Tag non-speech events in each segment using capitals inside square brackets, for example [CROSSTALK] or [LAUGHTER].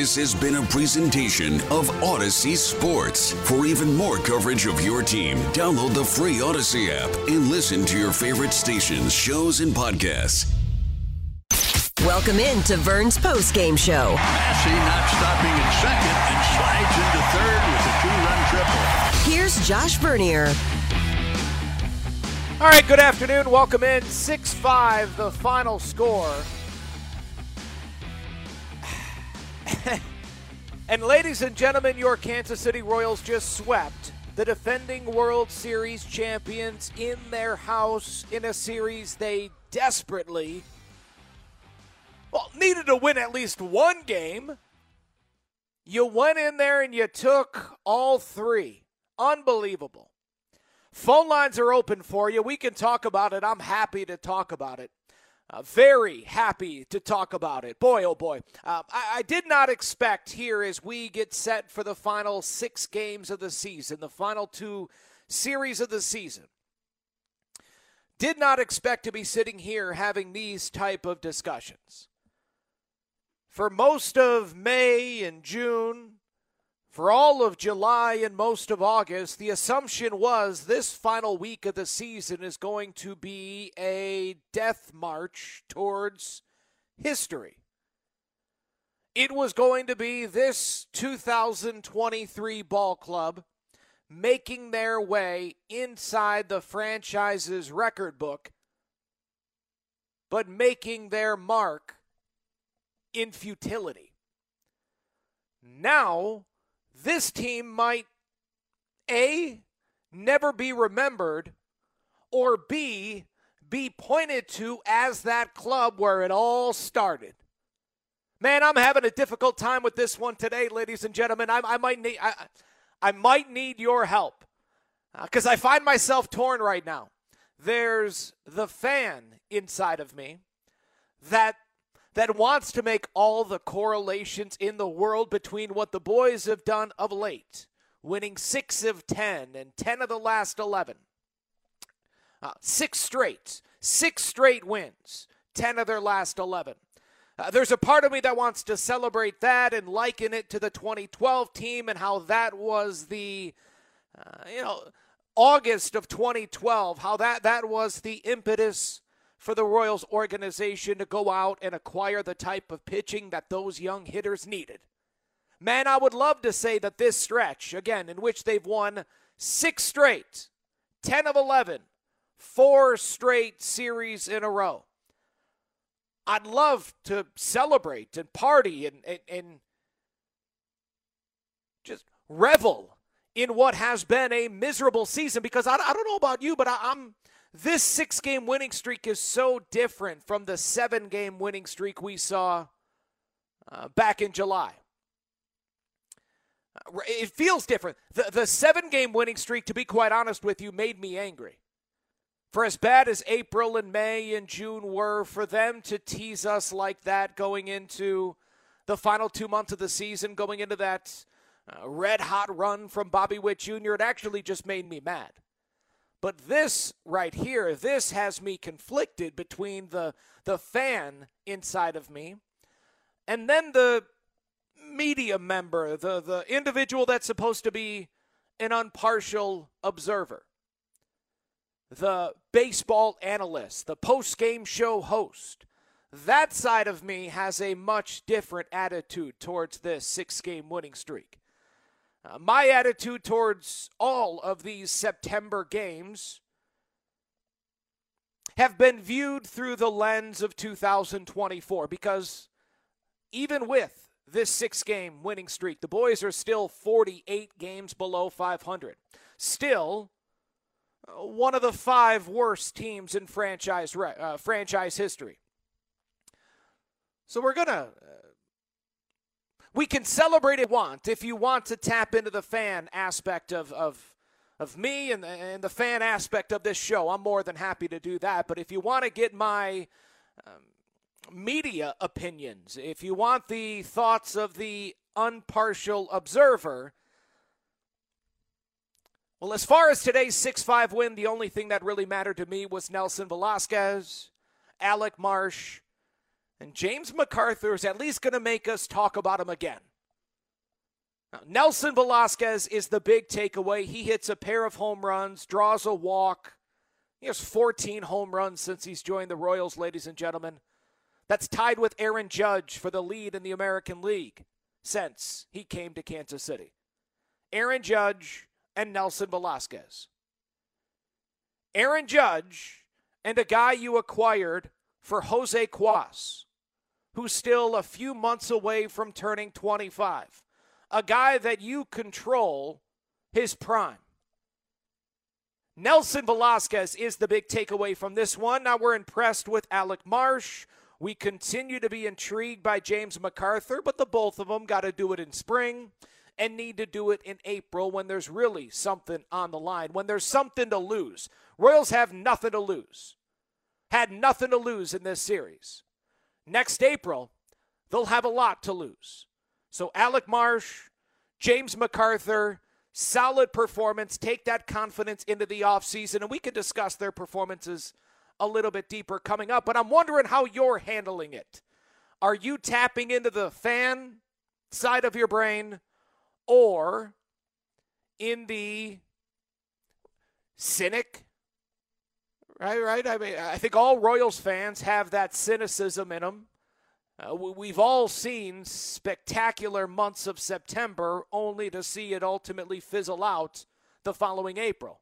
This has been a presentation of Audacy Sports. For even more coverage of your team, download the free Audacy app and listen to your favorite stations, shows, and podcasts. Welcome in to Vern's post-game show. Massey not stopping at second and slides into third with a two-run triple. Here's Josh Vernier. All right, good afternoon. Welcome in. 6 5, the final score. [LAUGHS] and ladies and gentlemen, your Kansas City Royals just swept the defending World Series champions in their house in a series they desperately well, needed to win at least one game. You went in there and you took all three. Unbelievable. Phone lines are open for you. We can talk about it. I'm happy to talk about it. Uh, very happy to talk about it. Boy, oh boy. Uh, I, I, did not expect here as we get set for the final six games of the season, the final two series of the season. Did not expect to be sitting here having these type of discussions. For most of May and June, for all of July and most of August, the assumption was this final week of the season is going to be a death march towards history. It was going to be this 2023 ball club making their way inside the franchise's record book, but making their mark in futility. Now, this team might A, never be remembered, or B, be pointed to as that club where it all started. Man, I'm having a difficult time with this one today, ladies and gentlemen. I, I might need I, I might need your help because uh, I find myself torn right now. There's the fan inside of me that that wants to make all the correlations in the world between what the boys have done of late, winning six of 10 and 10 of the last 11. Uh, six straight, six straight wins, 10 of their last 11. Uh, there's a part of me that wants to celebrate that and liken it to the 2012 team and how that was the, uh, you know, August of 2012, how that, that was the impetus for the Royals organization to go out and acquire the type of pitching that those young hitters needed. Man, I would love to say that this stretch, again, in which they've won six straight, 10 of 11, four straight series in a row. I'd love to celebrate and party and, and, and just revel in what has been a miserable season because I, I don't know about you, but I, I'm this six game winning streak is so different from the seven game winning streak we saw uh, back in July. Uh, it feels different. The, the seven game winning streak, to be quite honest with you, made me angry. For as bad as April and May and June were, for them to tease us like that going into the final two months of the season, going into that uh, red hot run from Bobby Witt Jr., it actually just made me mad. But this right here, this has me conflicted between the the fan inside of me and then the media member, the, the individual that's supposed to be an impartial observer, the baseball analyst, the post game show host. That side of me has a much different attitude towards this six game winning streak. Uh, my attitude towards all of these September games have been viewed through the lens of 2024 because even with this six game winning streak, the boys are still 48 games below 500. Still, uh, one of the five worst teams in franchise uh, franchise history. So we're gonna uh, we can celebrate it want if you want to tap into the fan aspect of of of me and the, and the fan aspect of this show. I'm more than happy to do that. But if you want to get my um, media opinions, if you want the thoughts of the unpartial observer, well, as far as today's 6 5 win, the only thing that really mattered to me was Nelson Velazquez, Alec Marsh, and James McArthur is at least going to make us talk about him again. Now, Nelson Velazquez is the big takeaway. He hits a pair of home runs, draws a walk. He has 14 home runs since he's joined the Royals, ladies and gentlemen. That's tied with Aaron Judge for the lead in the American League since he came to Kansas City. Aaron Judge and Nelson Velazquez. Aaron Judge and a guy you acquired for Jose Cuas, who's still a few months away from turning 25. A guy that you control his prime. Nelson Velazquez is the big takeaway from this one. Now we're impressed with Alec Marsh. We continue to be intrigued by James McArthur, but the both of them got to do it in spring and need to do it in April when there's really something on the line, when there's something to lose. Royals have nothing to lose. Had nothing to lose in this series. Next April, they'll have a lot to lose. So Alec Marsh, James McArthur, solid performance. Take that confidence into the offseason, and we can discuss their performances a little bit deeper coming up. But I'm wondering how you're handling it. Are you tapping into the fan side of your brain or in the cynic? Right, right. I mean, I think all Royals fans have that cynicism in them. Uh, we've all seen spectacular months of September only to see it ultimately fizzle out the following April.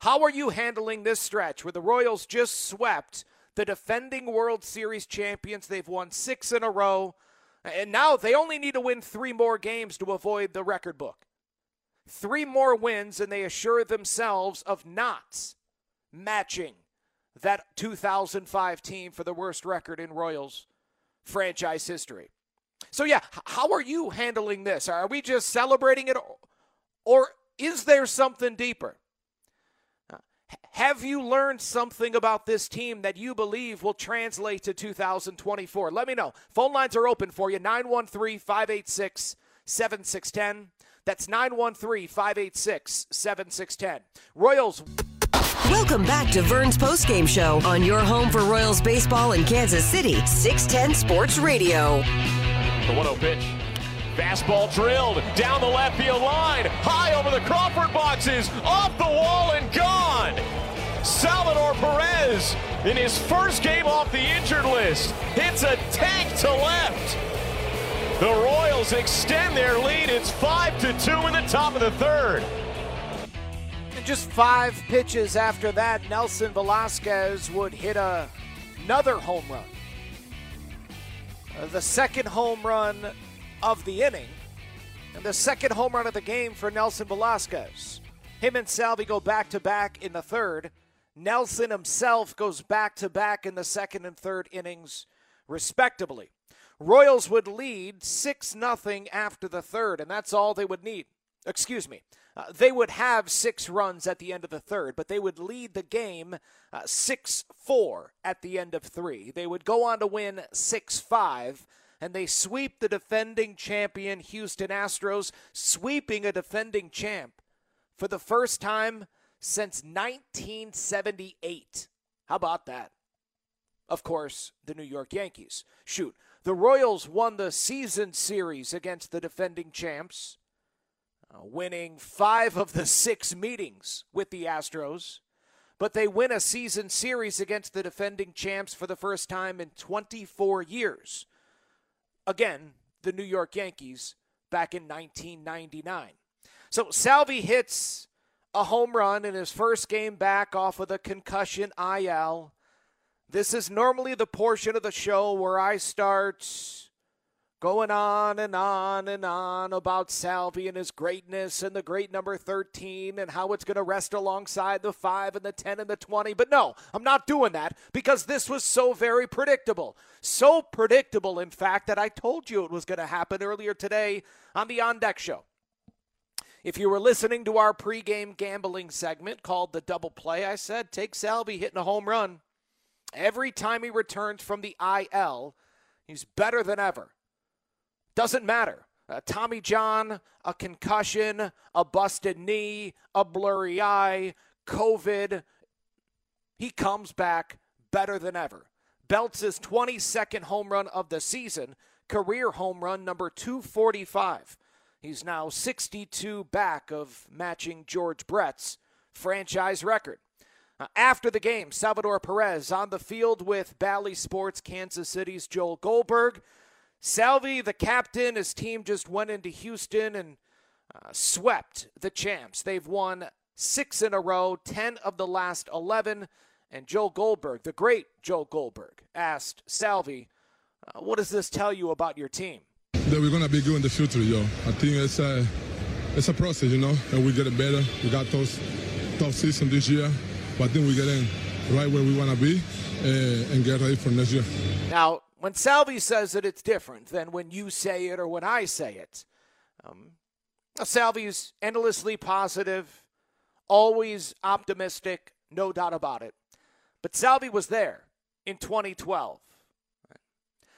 How are you handling this stretch where the Royals just swept the defending World Series champions? They've won six in a row, and now they only need to win three more games to avoid the record book. Three more wins, and they assure themselves of not matching that 2005 team for the worst record in Royals franchise history. So, yeah, how are you handling this? Are we just celebrating it, or is there something deeper? Uh, have you learned something about this team that you believe will translate to 2024? Let me know. Phone lines are open for you 913 586 7610. That's 913 586 7610. Royals. Welcome back to Vern's postgame show on your home for Royals baseball in Kansas City, 610 Sports Radio. The 1 0 pitch. Fastball drilled down the left field line, high over the Crawford boxes, off the wall and gone. Salvador Perez, in his first game off the injured list, hits a tank to left. The Royals extend their lead. It's 5 to 2 in the top of the third. Just five pitches after that, Nelson Velazquez would hit a, another home run. Uh, the second home run of the inning, and the second home run of the game for Nelson Velazquez. Him and Salvi go back to back in the third. Nelson himself goes back to back in the second and third innings, respectively. Royals would lead 6 0 after the third, and that's all they would need. Excuse me. Uh, they would have six runs at the end of the third, but they would lead the game uh, 6 uh, 4 at the end of three. They would go on to win 6 5, and they sweep the defending champion Houston Astros, sweeping a defending champ for the first time since 1978. How about that? Of course, the New York Yankees. Shoot, the Royals won the season series against the defending champs, uh, winning five of the six meetings with the Astros. But they win a season series against the defending champs for the first time in 24 years. Again, the New York Yankees back in 1999. So Salvi hits a home run in his first game back off of the concussion IL. This is normally the portion of the show where I start going on and on and on about Salvi and his greatness and the great number 13 and how it's going to rest alongside the 5 and the 10 and the 20. But no, I'm not doing that because this was so very predictable. So predictable, in fact, that I told you it was going to happen earlier today on the On Deck Show. If you were listening to our pregame gambling segment called the Double Play, I said take Salvi hitting a home run. Every time he returns from the IL, he's better than ever. Doesn't matter. Uh, Tommy John, a concussion, a busted knee, a blurry eye, COVID. He comes back better than ever. Belts his 22nd home run of the season, career home run number 245 He's now 62 back of matching George Brett's franchise record. Uh, after the game, Salvador Perez on the field with Bally Sports Kansas City's Joel Goldberg. Salvi, the captain, his team just went into Houston and uh, swept the champs. They've won six in a row, 10 of the last 11. And Joel Goldberg, the great Joel Goldberg, asked Salvi, uh, What does this tell you about your team? That we're going to be good in the future, yo. I think it's a, it's a process, you know, and we're getting better. We got those tough season this year, but then we're getting right where we want to be uh, and get ready for next year. Now, when Salvi says it, it's different than when you say it or when I say it. Um, Salvi's endlessly positive, always optimistic, no doubt about it. But Salvi was there in 2012.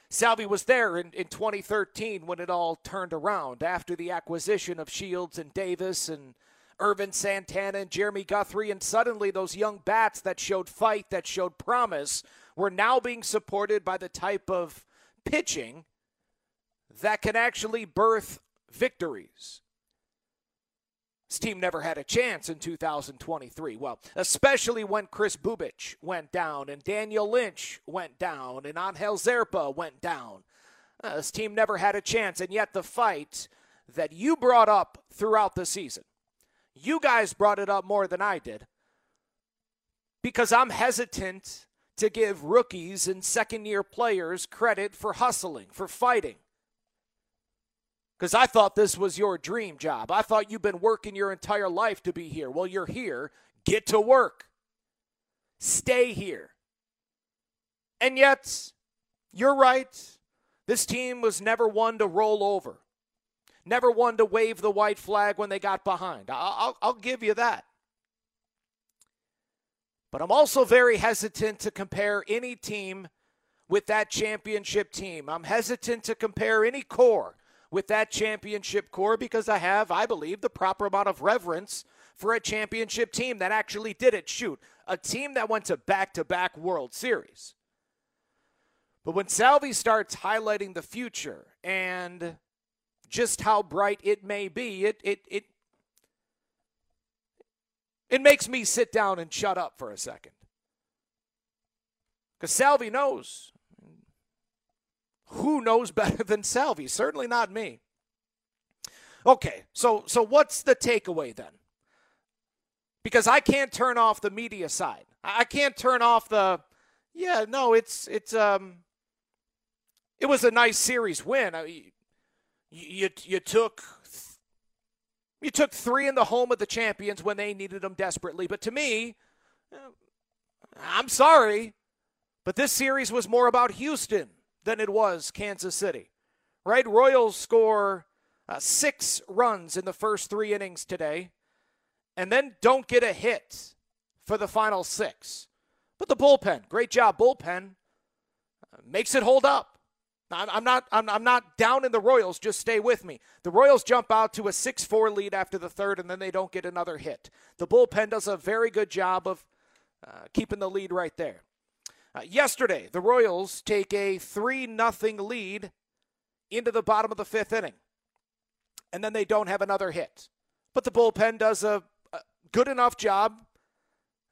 Salvi was there in, in 2013 when it all turned around after the acquisition of Shields and Davis and Ervin Santana and Jeremy Guthrie. And suddenly, those young bats that showed fight, that showed promise, were now being supported by the type of pitching that can actually birth victories. This team never had a chance in 2023. Well, especially when Chris Bubic went down and Daniel Lynch went down and Angel Zerpa went down. Uh, this team never had a chance, and yet the fight that you brought up throughout the season, you guys brought it up more than I did because I'm hesitant to give rookies and second year players credit for hustling, for fighting. Because I thought this was your dream job. I thought you've been working your entire life to be here. Well, you're here. Get to work. Stay here. And yet, you're right. This team was never one to roll over, never one to wave the white flag when they got behind. I'll, I'll, I'll give you that. But I'm also very hesitant to compare any team with that championship team. I'm hesitant to compare any core with that championship core because I have, I believe, the proper amount of reverence for a championship team that actually did it. Shoot, a team that went to back to back World Series. But when Salvi starts highlighting the future and just how bright it may be, it, it, it, it makes me sit down and shut up for a second. Because Salvi knows who knows better [LAUGHS] than Salvi? Certainly not me. Okay, so so what's the takeaway then? Because I can't turn off the media side. I can't turn off the yeah, no, it's it's um it was a nice series win. I, you, you you took you took 3 in the home of the champions when they needed them desperately, but to me I'm sorry, but this series was more about Houston than it was Kansas City. Right? Royals score uh, six runs in the first three innings today and then don't get a hit for the final six. But the bullpen, great job, bullpen, uh, makes it hold up. I'm not, I'm, I'm not down in the Royals. Just stay with me. The Royals jump out to a 6 4 lead after the third, and then they don't get another hit. The bullpen does a very good job of uh, keeping the lead right there. Uh, yesterday, the Royals take a 3 0 lead into the bottom of the fifth inning, and then they don't have another hit. But the bullpen does a, a good enough job,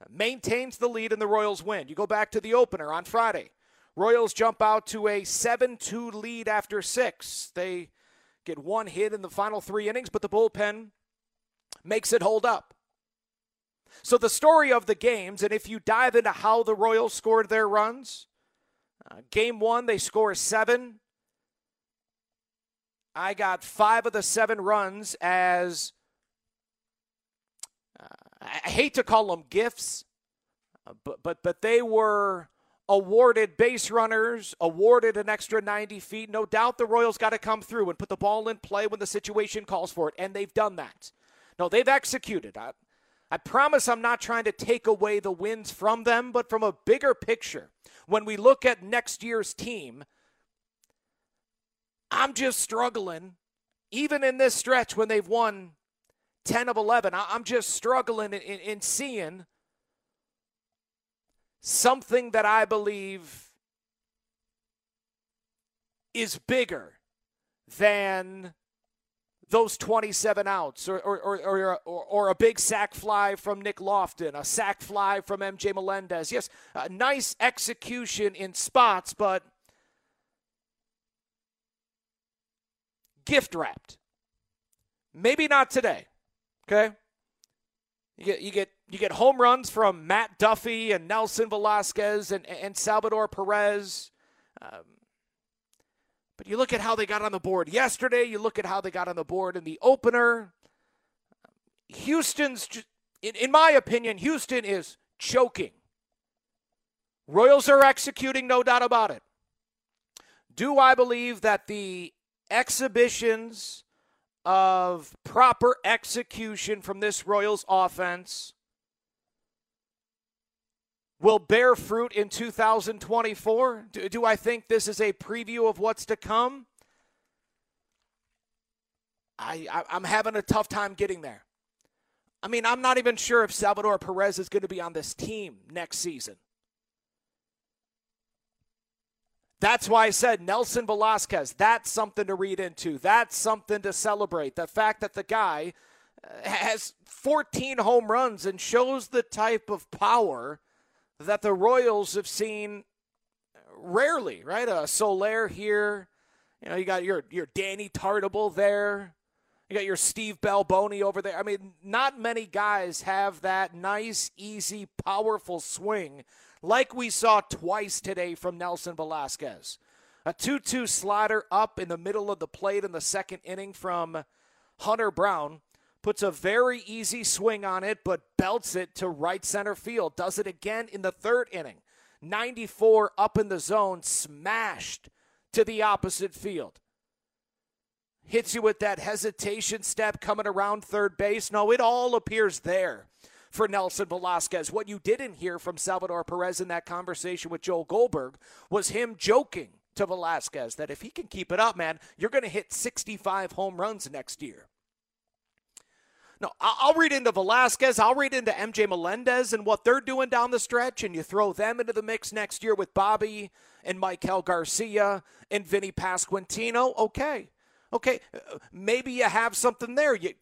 maintains the lead, and the Royals win. You go back to the opener on Friday. Royals jump out to a 7 2 lead after six. They get one hit in the final three innings, but the bullpen makes it hold up. So, the story of the games, and if you dive into how the Royals scored their runs, uh, game one, they score seven. I got five of the seven runs as uh, I hate to call them gifts, uh, but, but, but they were awarded base runners, awarded an extra 90 feet. No doubt the Royals got to come through and put the ball in play when the situation calls for it, and they've done that. No, they've executed. I, I promise I'm not trying to take away the wins from them, but from a bigger picture, when we look at next year's team, I'm just struggling, even in this stretch when they've won 10 of 11, I'm just struggling in, in, in seeing something that I believe is bigger than those 27 outs or, or, or, or, a big sac fly from Nick Loftin, a sac fly from MJ Melendez. Yes, a nice execution in spots, but gift wrapped. Maybe not today. Okay? You get you get you get home runs from Matt Duffy and Nelson Velazquez and, and Salvador Perez. Um, but you look at how they got on the board yesterday. You look at how they got on the board in the opener. Houston's, in, in my opinion, Houston is choking. Royals are executing, no doubt about it. Do I believe that the exhibitions of proper execution from this Royals offense will bear fruit in 2024? Do, do, I think this is a preview of what's to come? I, I, am having a tough time getting there. I mean, I'm not even sure if Salvador Perez is going to be on this team next season. That's why I said Nelson Velazquez, That's something to read into. That's something to celebrate. The fact that the guy uh, has 14 home runs and shows the type of power that the Royals have seen rarely, right? A Soler here. You know, you got your your Danny Tartabull there. You got your Steve Balboni over there. I mean, not many guys have that nice, easy, powerful swing like we saw twice today from Nelson Velazquez. A 2 2 slider up in the middle of the plate in the second inning from Hunter Brown puts a very easy swing on it, but belts it to right center field. Does it again in the third inning. 94 up in the zone, smashed to the opposite field. Hits you with that hesitation step coming around third base. No, it all appears there for Nelson Velazquez. What you didn't hear from Salvador Perez in that conversation with Joel Goldberg was him joking to Velazquez that if he can keep it up, man, you're going to hit 65 home runs next year. No, I'll read into Velazquez. I'll read into MJ Melendez and what they're doing down the stretch, and you throw them into the mix next year with Bobby and Maikel Garcia and Vinny Pasquantino. Okay, okay, maybe you have something there. You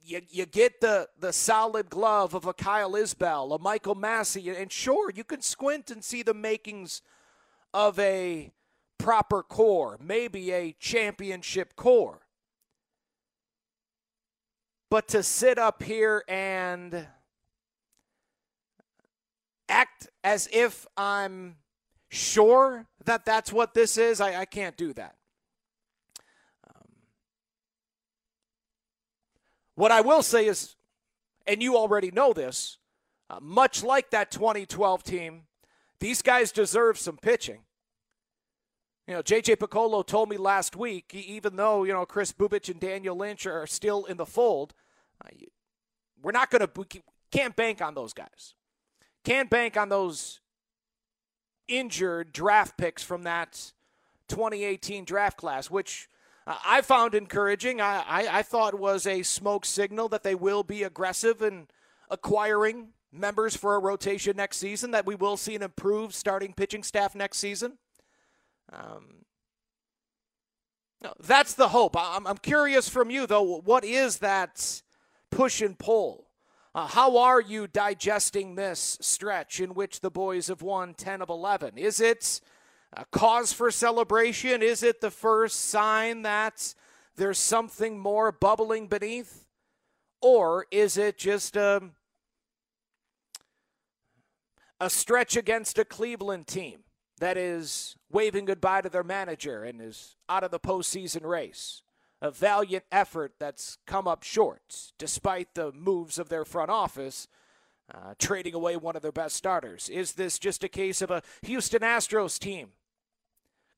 you, you get the, the solid glove of a Kyle Isbel, a Michael Massey, and sure, you can squint and see the makings of a proper core, maybe a championship core. But to sit up here and act as if I'm sure that that's what this is, I, I can't do that. Um, what I will say is, and you already know this, uh, much like that 2012 team, these guys deserve some pitching. You know, JJ Piccolo told me last week, even though, you know, Chris Bubic and Daniel Lynch are still in the fold, uh, we're not going to, we can't bank on those guys. Can't bank on those injured draft picks from that 2018 draft class, which uh, I found encouraging. I, I, I thought was a smoke signal that they will be aggressive in acquiring members for a rotation next season, that we will see an improved starting pitching staff next season. Um, no, that's the hope. I'm, I'm curious from you, though, what is that push and pull? Uh, how are you digesting this stretch in which the boys have won 10 of 11? Is it a cause for celebration? Is it the first sign that there's something more bubbling beneath? Or is it just a, a stretch against a Cleveland team that is waving goodbye to their manager and is out of the postseason race. A valiant effort that's come up short, despite the moves of their front office, uh, trading away one of their best starters. Is this just a case of a Houston Astros team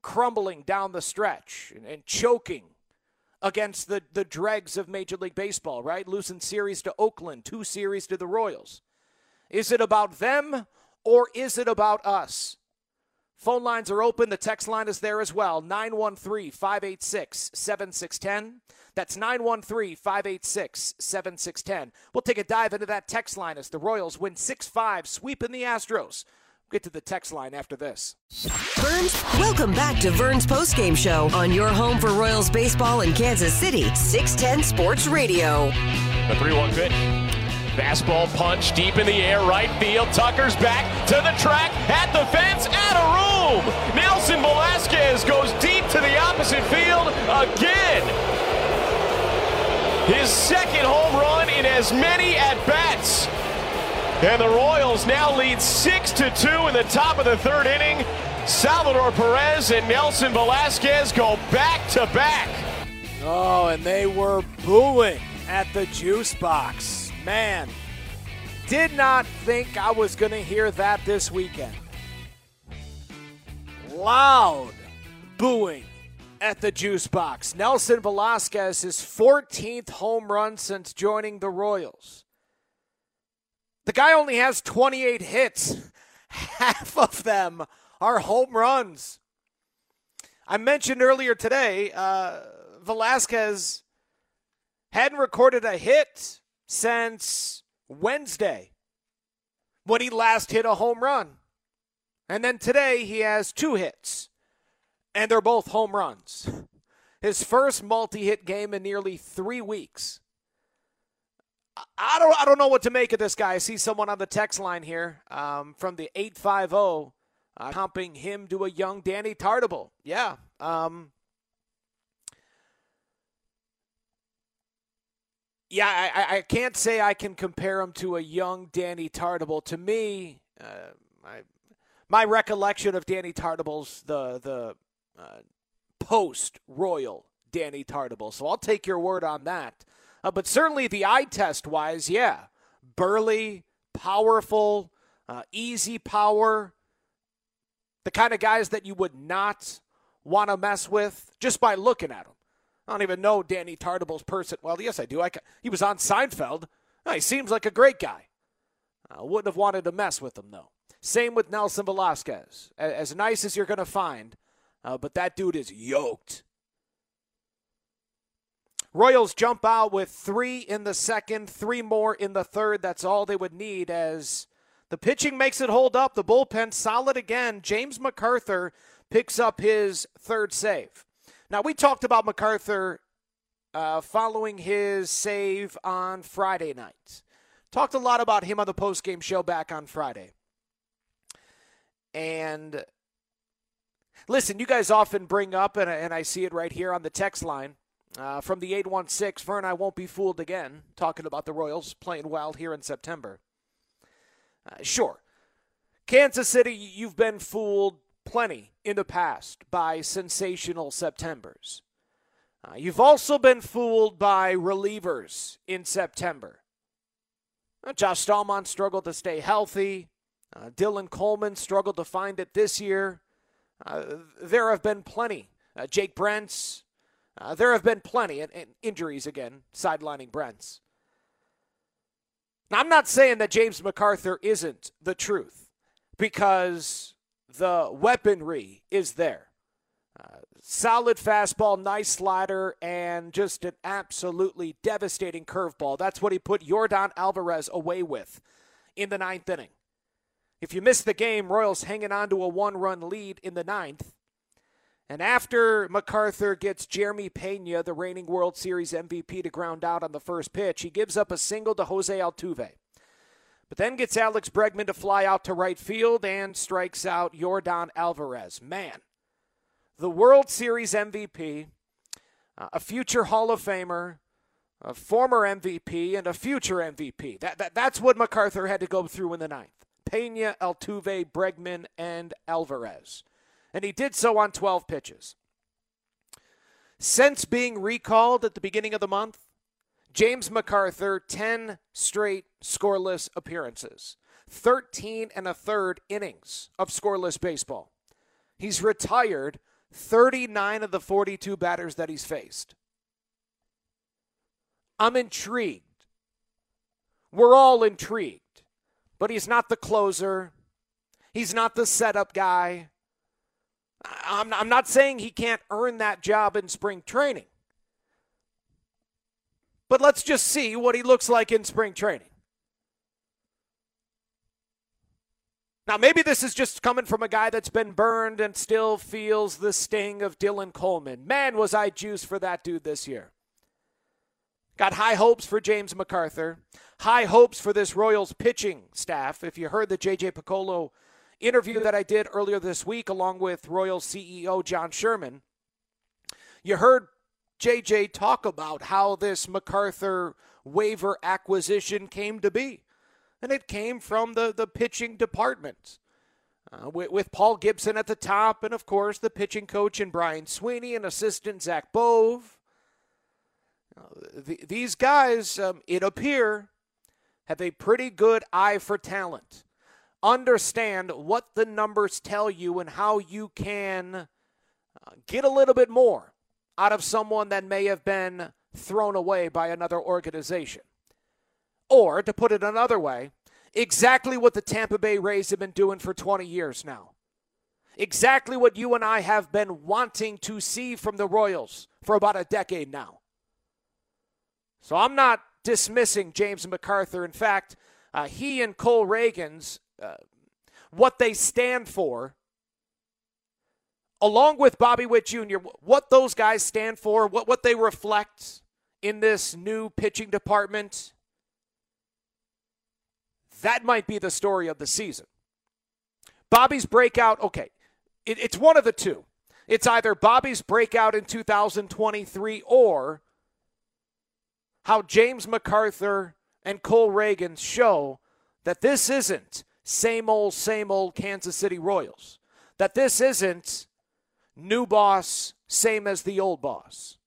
crumbling down the stretch and, and choking against the, the dregs of Major League Baseball, right? Losing series to Oakland, two series to the Royals. Is it about them or is it about us? Phone lines are open. The text line is there as well 913 586 7610. That's 913 586 7610. We'll take a dive into that text line as the Royals win 6 5, sweeping the Astros. We'll Get to the text line after this. Burns, welcome back to Vern's postgame show on your home for Royals baseball in Kansas City, 610 Sports Radio. The 3 1 pitch. Fastball punch deep in the air, right field. Tucker's back to the track, at the fence, at a Nelson Velazquez goes deep to the opposite field again. His second home run in as many at bats. And the Royals now lead 6 to 2 in the top of the third inning. Salvador Perez and Nelson Velazquez go back to back. Oh, and they were booing at the juice box. Man, did not think I was going to hear that this weekend. Loud booing at the juice box. Nelson Velazquez, his 14th home run since joining the Royals. The guy only has 28 hits. [LAUGHS] Half of them are home runs. I mentioned earlier today, uh, Velazquez hadn't recorded a hit since Wednesday when he last hit a home run. And then today he has two hits, and they're both home runs. His first multi hit game in nearly three weeks. I don't I don't know what to make of this guy. I see someone on the text line here um, from the 850 uh, comping him to a young Danny Tartabull. Yeah. Um, yeah, I, I can't say I can compare him to a young Danny Tartabull. To me, uh, my, my recollection of Danny Tartabull's the the uh, post Royal Danny Tartabull. So I'll take your word on that. Uh, but certainly the eye test wise, yeah. Burly, powerful, uh, easy power. The kind of guys that you would not want to mess with just by looking at them. I don't even know Danny Tartabull's person. Well, yes, I do. I, he was on Seinfeld. Oh, he seems like a great guy. I wouldn't have wanted to mess with him, though. Same with Nelson Velazquez. As nice as you're going to find, uh, but that dude is yoked. Royals jump out with three in the second, three more in the third. That's all they would need as the pitching makes it hold up. The bullpen solid again. James McArthur picks up his third save. Now, we talked about McArthur uh, following his save on Friday night. Talked a lot about him on the postgame show back on Friday. And listen, you guys often bring up, and, and I see it right here on the text line uh, from the 816, Vern, I won't be fooled again, talking about the Royals playing well here in September. Uh, sure. Kansas City, you've been fooled plenty in the past by sensational Septembers. Uh, you've also been fooled by relievers in September. Uh, Josh Staumont struggled to stay healthy. Uh, Dylan Coleman struggled to find it this year. Uh, there have been plenty. Uh, Jake Brentz, uh, there have been plenty, and, and injuries again, sidelining Brentz. Now, I'm not saying that James McArthur isn't the truth, because the weaponry is there. Uh, solid fastball, nice slider, and just an absolutely devastating curveball. That's what he put Yordan Alvarez away with in the ninth inning. If you miss the game, Royals hanging on to a one run lead in the ninth. And after McArthur gets Jeremy Pena, the reigning World Series MVP, to ground out on the first pitch, he gives up a single to Jose Altuve. But then gets Alex Bregman to fly out to right field and strikes out Yordan Alvarez. Man, the World Series MVP, uh, a future Hall of Famer, a former MVP, and a future MVP. That, that, that's what McArthur had to go through in the ninth. Pena, Altuve, Bregman, and Alvarez and he did so on 12 pitches. Since being recalled at the beginning of the month, James McArthur, 10 straight scoreless appearances, 13 and a third innings of scoreless baseball. He's retired 39 of the 42 batters that he's faced. I'm intrigued. We're all intrigued. But he's not the closer. He's not the setup guy. I'm, I'm not saying he can't earn that job in spring training. But let's just see what he looks like in spring training. Now, maybe this is just coming from a guy that's been burned and still feels the sting of Dylan Coleman. Man, was I juiced for that dude this year. Got high hopes for James McArthur, high hopes for this Royals pitching staff. If you heard the J.J. Piccolo interview that I did earlier this week along with Royals CEO John Sherman, you heard JJ talk about how this McArthur waiver acquisition came to be and it came from the, the pitching department. Uh, with, with, Paul Gibson at the top, and of course the pitching coach and Brian Sweeney and assistant Zach Bove. Uh, the, these guys, um, it appear, have a pretty good eye for talent. Understand what the numbers tell you and how you can uh, get a little bit more out of someone that may have been thrown away by another organization. Or, to put it another way, exactly what the Tampa Bay Rays have been doing for 20 years now. Exactly what you and I have been wanting to see from the Royals for about a decade now. So I'm not dismissing James McArthur. In fact, uh, he and Cole Ragans, uh, what they stand for, along with Bobby Witt Jr., what those guys stand for, what, what they reflect in this new pitching department, that might be the story of the season. Bobby's breakout, okay, it, it's one of the two. It's either Bobby's breakout in 2023 or how James McArthur and Cole Ragans show that this isn't same old, same old Kansas City Royals. That this isn't new boss, same as the old boss.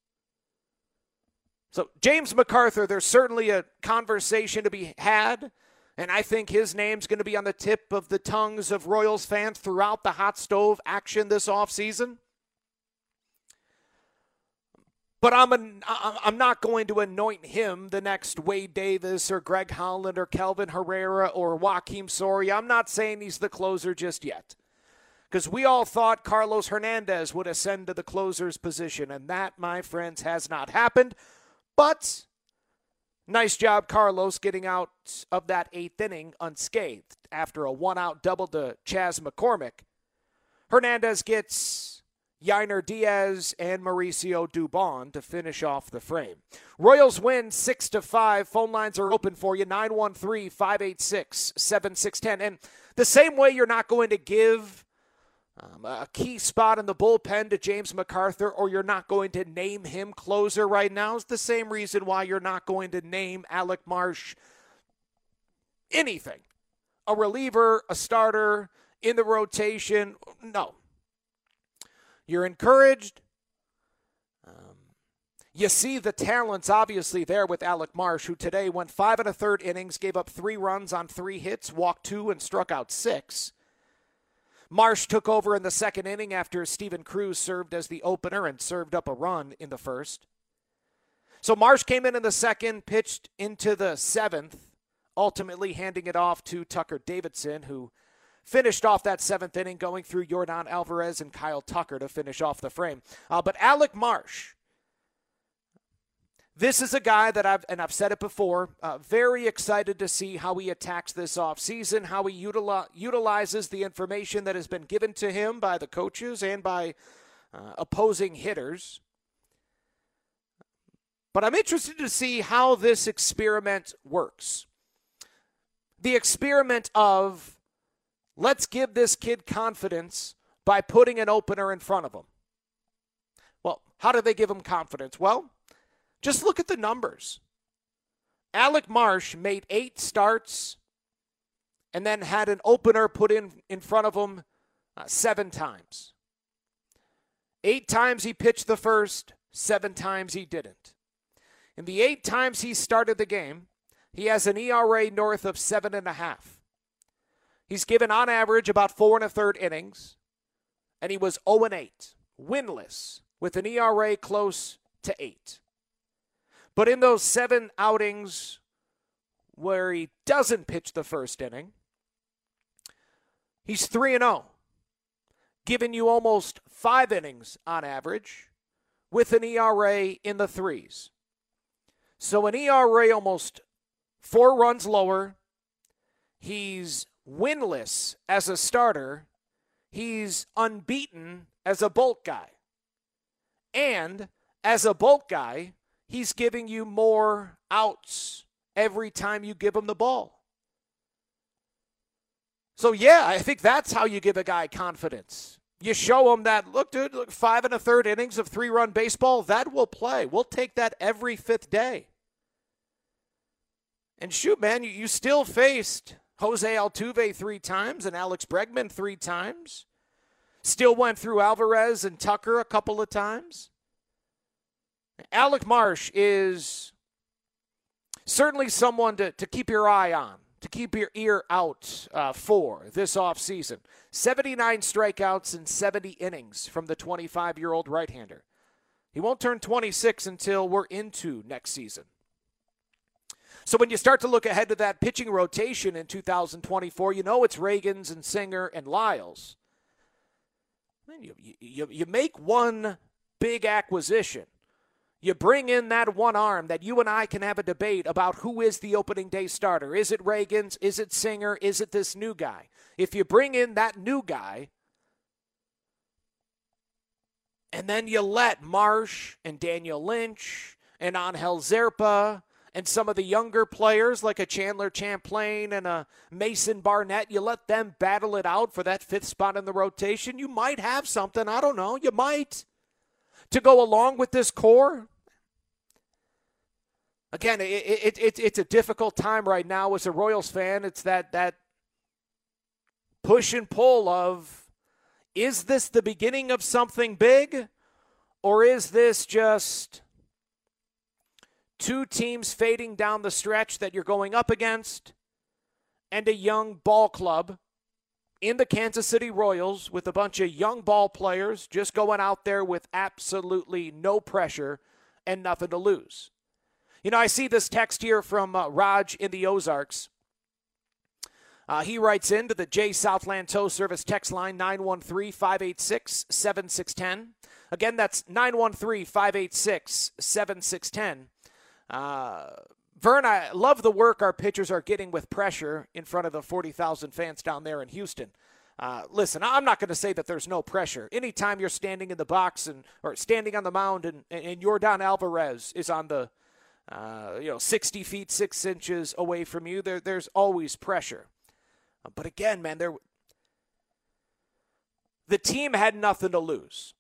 So, James McArthur, there's certainly a conversation to be had and I think his name's going to be on the tip of the tongues of Royals fans throughout the hot stove action this offseason. But I'm, an, I'm not going to anoint him the next Wade Davis or Greg Holland or Kelvin Herrera or Joakim Soria. I'm not saying he's the closer just yet. Because we all thought Carlos Hernandez would ascend to the closer's position, and that, my friends, has not happened. But Nice job, Carlos, getting out of that eighth inning unscathed after a one out double to Chas McCormick. Hernandez gets Yainer Diaz and Mauricio Dubon to finish off the frame. Royals win 6 to 5. Phone lines are open for you 913 586 7610. And the same way you're not going to give um, a key spot in the bullpen to James McArthur, or you're not going to name him closer right now, is the same reason why you're not going to name Alec Marsh anything. A reliever, a starter, in the rotation. No. You're encouraged. Um, you see the talents obviously there with Alec Marsh, who today went five and a third innings, gave up three runs on three hits, walked two, and struck out six. Marsh took over in the second inning after Steven Cruz served as the opener and served up a run in the first. So Marsh came in in the second, pitched into the seventh, ultimately handing it off to Tucker Davidson, who finished off that seventh inning, going through Yordan Alvarez and Kyle Tucker to finish off the frame. Uh, but Alec Marsh this is a guy that I've, and I've said it before, uh, very excited to see how he attacks this offseason, how he utili- utilizes the information that has been given to him by the coaches and by uh, opposing hitters. But I'm interested to see how this experiment works. The experiment of let's give this kid confidence by putting an opener in front of him. Well, how do they give him confidence? Well, just look at the numbers. Alec Marsh made eight starts and then had an opener put in in front of him uh, seven times. Eight times he pitched the first, seven times he didn't. In the eight times he started the game, he has an ERA north of seven and a half. He's given on average about four and a third innings, and he was 0 and 8, winless, with an ERA close to eight. But in those seven outings where he doesn't pitch the first inning, he's 3 0, giving you almost five innings on average with an ERA in the threes. So an ERA almost four runs lower. He's winless as a starter, he's unbeaten as a bulk guy. And as a bulk guy, he's giving you more outs every time you give him the ball. So, yeah, I think that's how you give a guy confidence. You show him that, look, dude, look, five and a third innings of three run baseball, that will play. We'll take that every fifth day. And shoot, man, you, you still faced Jose Altuve three times and Alex Bregman three times. Still went through Alvarez and Tucker a couple of times. Alec Marsh is certainly someone to, to keep your eye on, to keep your ear out uh, for this offseason. 79 strikeouts in 70 innings from the 25 year old right hander. He won't turn 26 until we're into next season. So when you start to look ahead to that pitching rotation in 2024, you know it's Ragans and Singer and Lyles. Then You, you, you make one big acquisition. You bring in that one arm that you and I can have a debate about who is the opening day starter. Is it Ragans? Is it Singer? Is it this new guy? If you bring in that new guy, and then you let Marsh and Daniel Lynch and Angel Zerpa and some of the younger players like a Chandler Champlain and a Mason Barnett, you let them battle it out for that fifth spot in the rotation, you might have something. I don't know. You might. To go along with this core. Again, it, it, it, it's a difficult time right now as a Royals fan. It's that, that push and pull of is this the beginning of something big or is this just two teams fading down the stretch that you're going up against, and a young ball club in the Kansas City Royals with a bunch of young ball players just going out there with absolutely no pressure and nothing to lose. You know, I see this text here from uh, Raj in the Ozarks. Uh, he writes into the J Southland Tow Service text line 913 586 7610. Again, that's 913 586 7610. Uh, Vern, I love the work our pitchers are getting with pressure in front of the 40,000 fans down there in Houston. Uh, listen, I'm not going to say that there's no pressure. Anytime you're standing in the box and or standing on the mound and, and Yordan Alvarez is on the uh, you know 60 feet six inches away from you, there there's always pressure. But again, man, there the team had nothing to lose.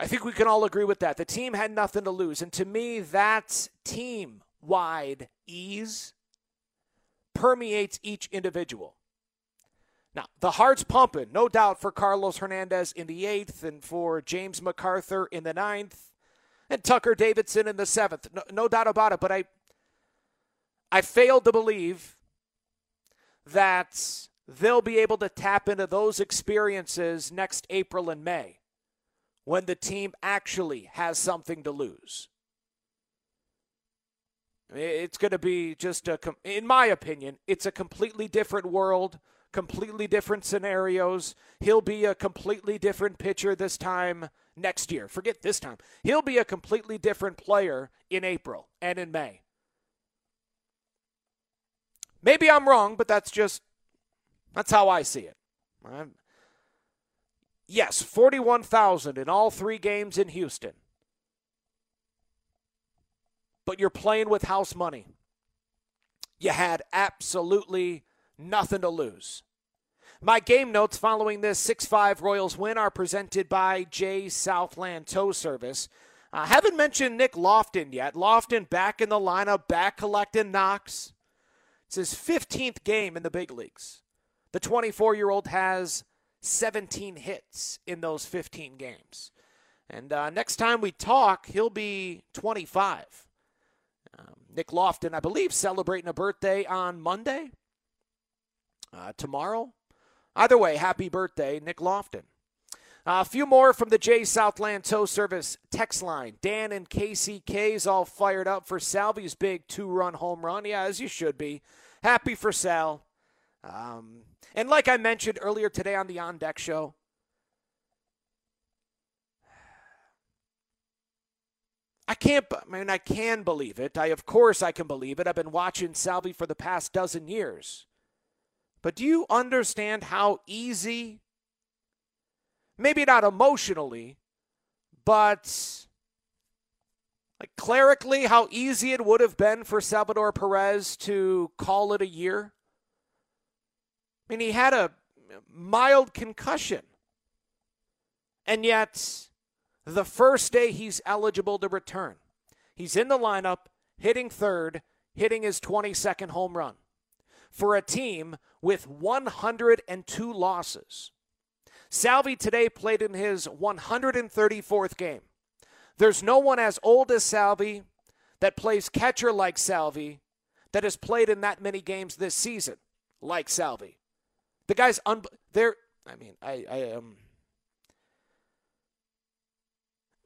I think we can all agree with that. The team had nothing to lose. And to me, that team wide ease permeates each individual. Now, the heart's pumping, no doubt, for Carlos Hernandez in the eighth and for James McArthur in the ninth and Tucker Davidson in the seventh. No, no doubt about it. But I, I failed to believe that they'll be able to tap into those experiences next April and May when the team actually has something to lose. It's going to be just a, in my opinion, it's a completely different world, completely different scenarios. He'll be a completely different pitcher this time next year. Forget this time. He'll be a completely different player in April and in May. Maybe I'm wrong, but that's just that's how I see it. I'm, Yes, 41,000 in all three games in Houston. But you're playing with house money. You had absolutely nothing to lose. My game notes following this 6 5 Royals win are presented by J Southland Tow Service. I haven't mentioned Nick Loftin yet. Loftin back in the lineup, back collecting knocks. It's his 15th game in the big leagues. The 24 year old has 17 hits in those 15 games. And uh, next time we talk, he'll be 25. Um, Nick Loftin, I believe, celebrating a birthday on Monday, uh, tomorrow. Either way, happy birthday, Nick Loftin. Uh, a few more from the J Southland Tow Service text line. Dan and KCK's all fired up for Salvy's big two run home run. Yeah, as you should be. Happy for Sal. Um, and like I mentioned earlier today on the On Deck show, I can't, I mean, I can believe it. I, of course, I can believe it. I've been watching Salvy for the past dozen years. But do you understand how easy, maybe not emotionally, but like clerically, how easy it would have been for Salvador Perez to call it a year? I mean, he had a mild concussion. And yet, the first day he's eligible to return, he's in the lineup, hitting third, hitting his 22nd home run for a team with 102 losses. Salvy today played in his 134th game. There's no one as old as Salvy that plays catcher like Salvy that has played in that many games this season like Salvy. The guy's un there I mean, I I am um,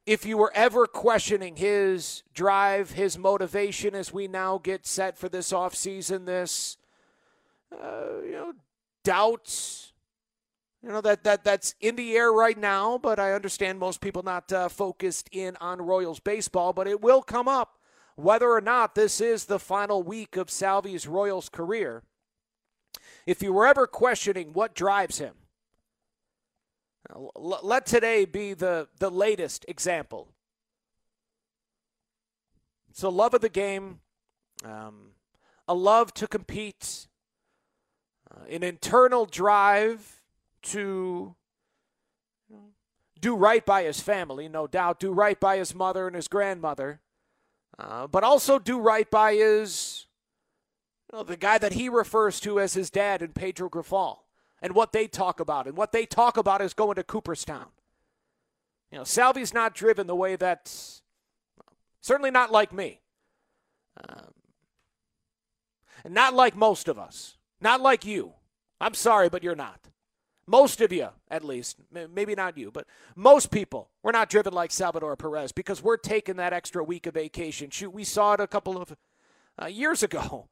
if you were ever questioning his drive, his motivation as we now get set for this offseason, this uh, you know, doubts, you know that that that's in the air right now. But I understand most people not uh, focused in on Royals baseball, but it will come up whether or not this is the final week of Salvy's Royals career. If you were ever questioning what drives him, let today be the, the latest example. It's love of the game, um, a love to compete, uh, an internal drive to do right by his family, no doubt, do right by his mother and his grandmother, uh, but also do right by his, the guy that he refers to as his dad and Pedro Grifol and what they talk about. And what they talk about is going to Cooperstown. You know, Salvy's not driven the way that, certainly not like me. Um, and not like most of us. Not like you. I'm sorry, but you're not. Most of you, at least, maybe not you, but most people, we're not driven like Salvador Perez because we're taking that extra week of vacation. Shoot, we saw it a couple of uh, years ago,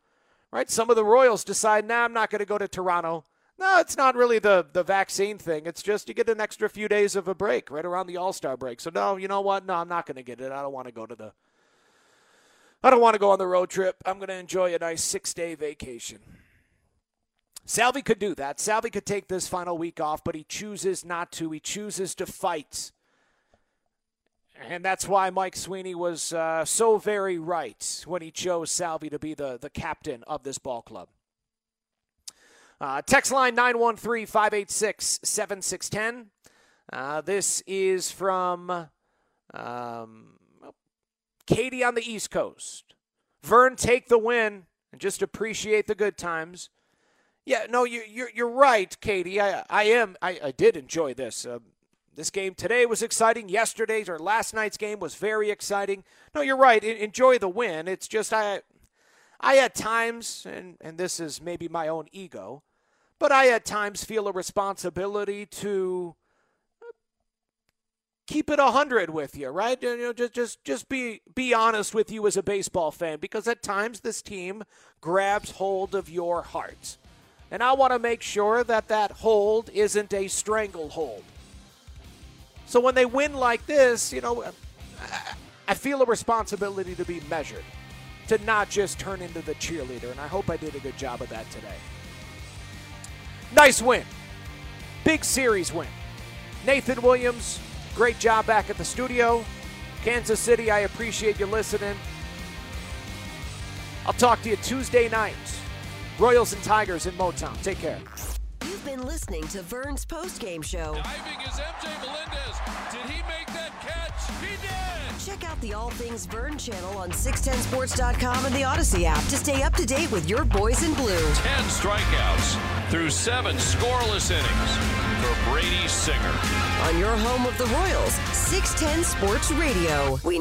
right? Some of the Royals decide, nah, I'm not going to go to Toronto. No, it's not really the, the vaccine thing. It's just you get an extra few days of a break right around the All Star break. So, no, you know what? No, I'm not going to get it. I don't want to go to the. I don't want to go on the road trip. I'm going to enjoy a nice six day vacation. Salvy could do that. Salvy could take this final week off, but he chooses not to. He chooses to fight. And that's why Mike Sweeney was uh, so very right when he chose Salvy to be the, the captain of this ball club. Uh, text line 913 586 7610. Uh, this is from um, Katie on the East Coast. Vern, take the win and just appreciate the good times. Yeah, no, you, you're you're right, Katie. I I am. I, I did enjoy this. Uh, this game today was exciting. Yesterday's or last night's game was very exciting. No, you're right. enjoy the win. It's just I I at times, and and this is maybe my own ego, but I at times feel a responsibility to uh, keep it a hundred with you, right? You know, just just just be be honest with you as a baseball fan, because at times this team grabs hold of your heart. And I want to make sure that that hold isn't a stranglehold. So when they win like this, you know, I feel a responsibility to be measured, to not just turn into the cheerleader. And I hope I did a good job of that today. Nice win. Big series win. Nathan Williams, great job back at the studio. Kansas City, I appreciate you listening. I'll talk to you Tuesday night. Royals and Tigers in Motown. Take care. You've been listening to Vern's post-game show. Diving is MJ Melendez. Did he make that catch? He did. Check out the All Things Vern channel on 610sports.com and the Audacy app to stay up to date with your boys in blue. 10 strikeouts through seven scoreless innings for Brady Singer. On your home of the Royals, 610 Sports Radio. We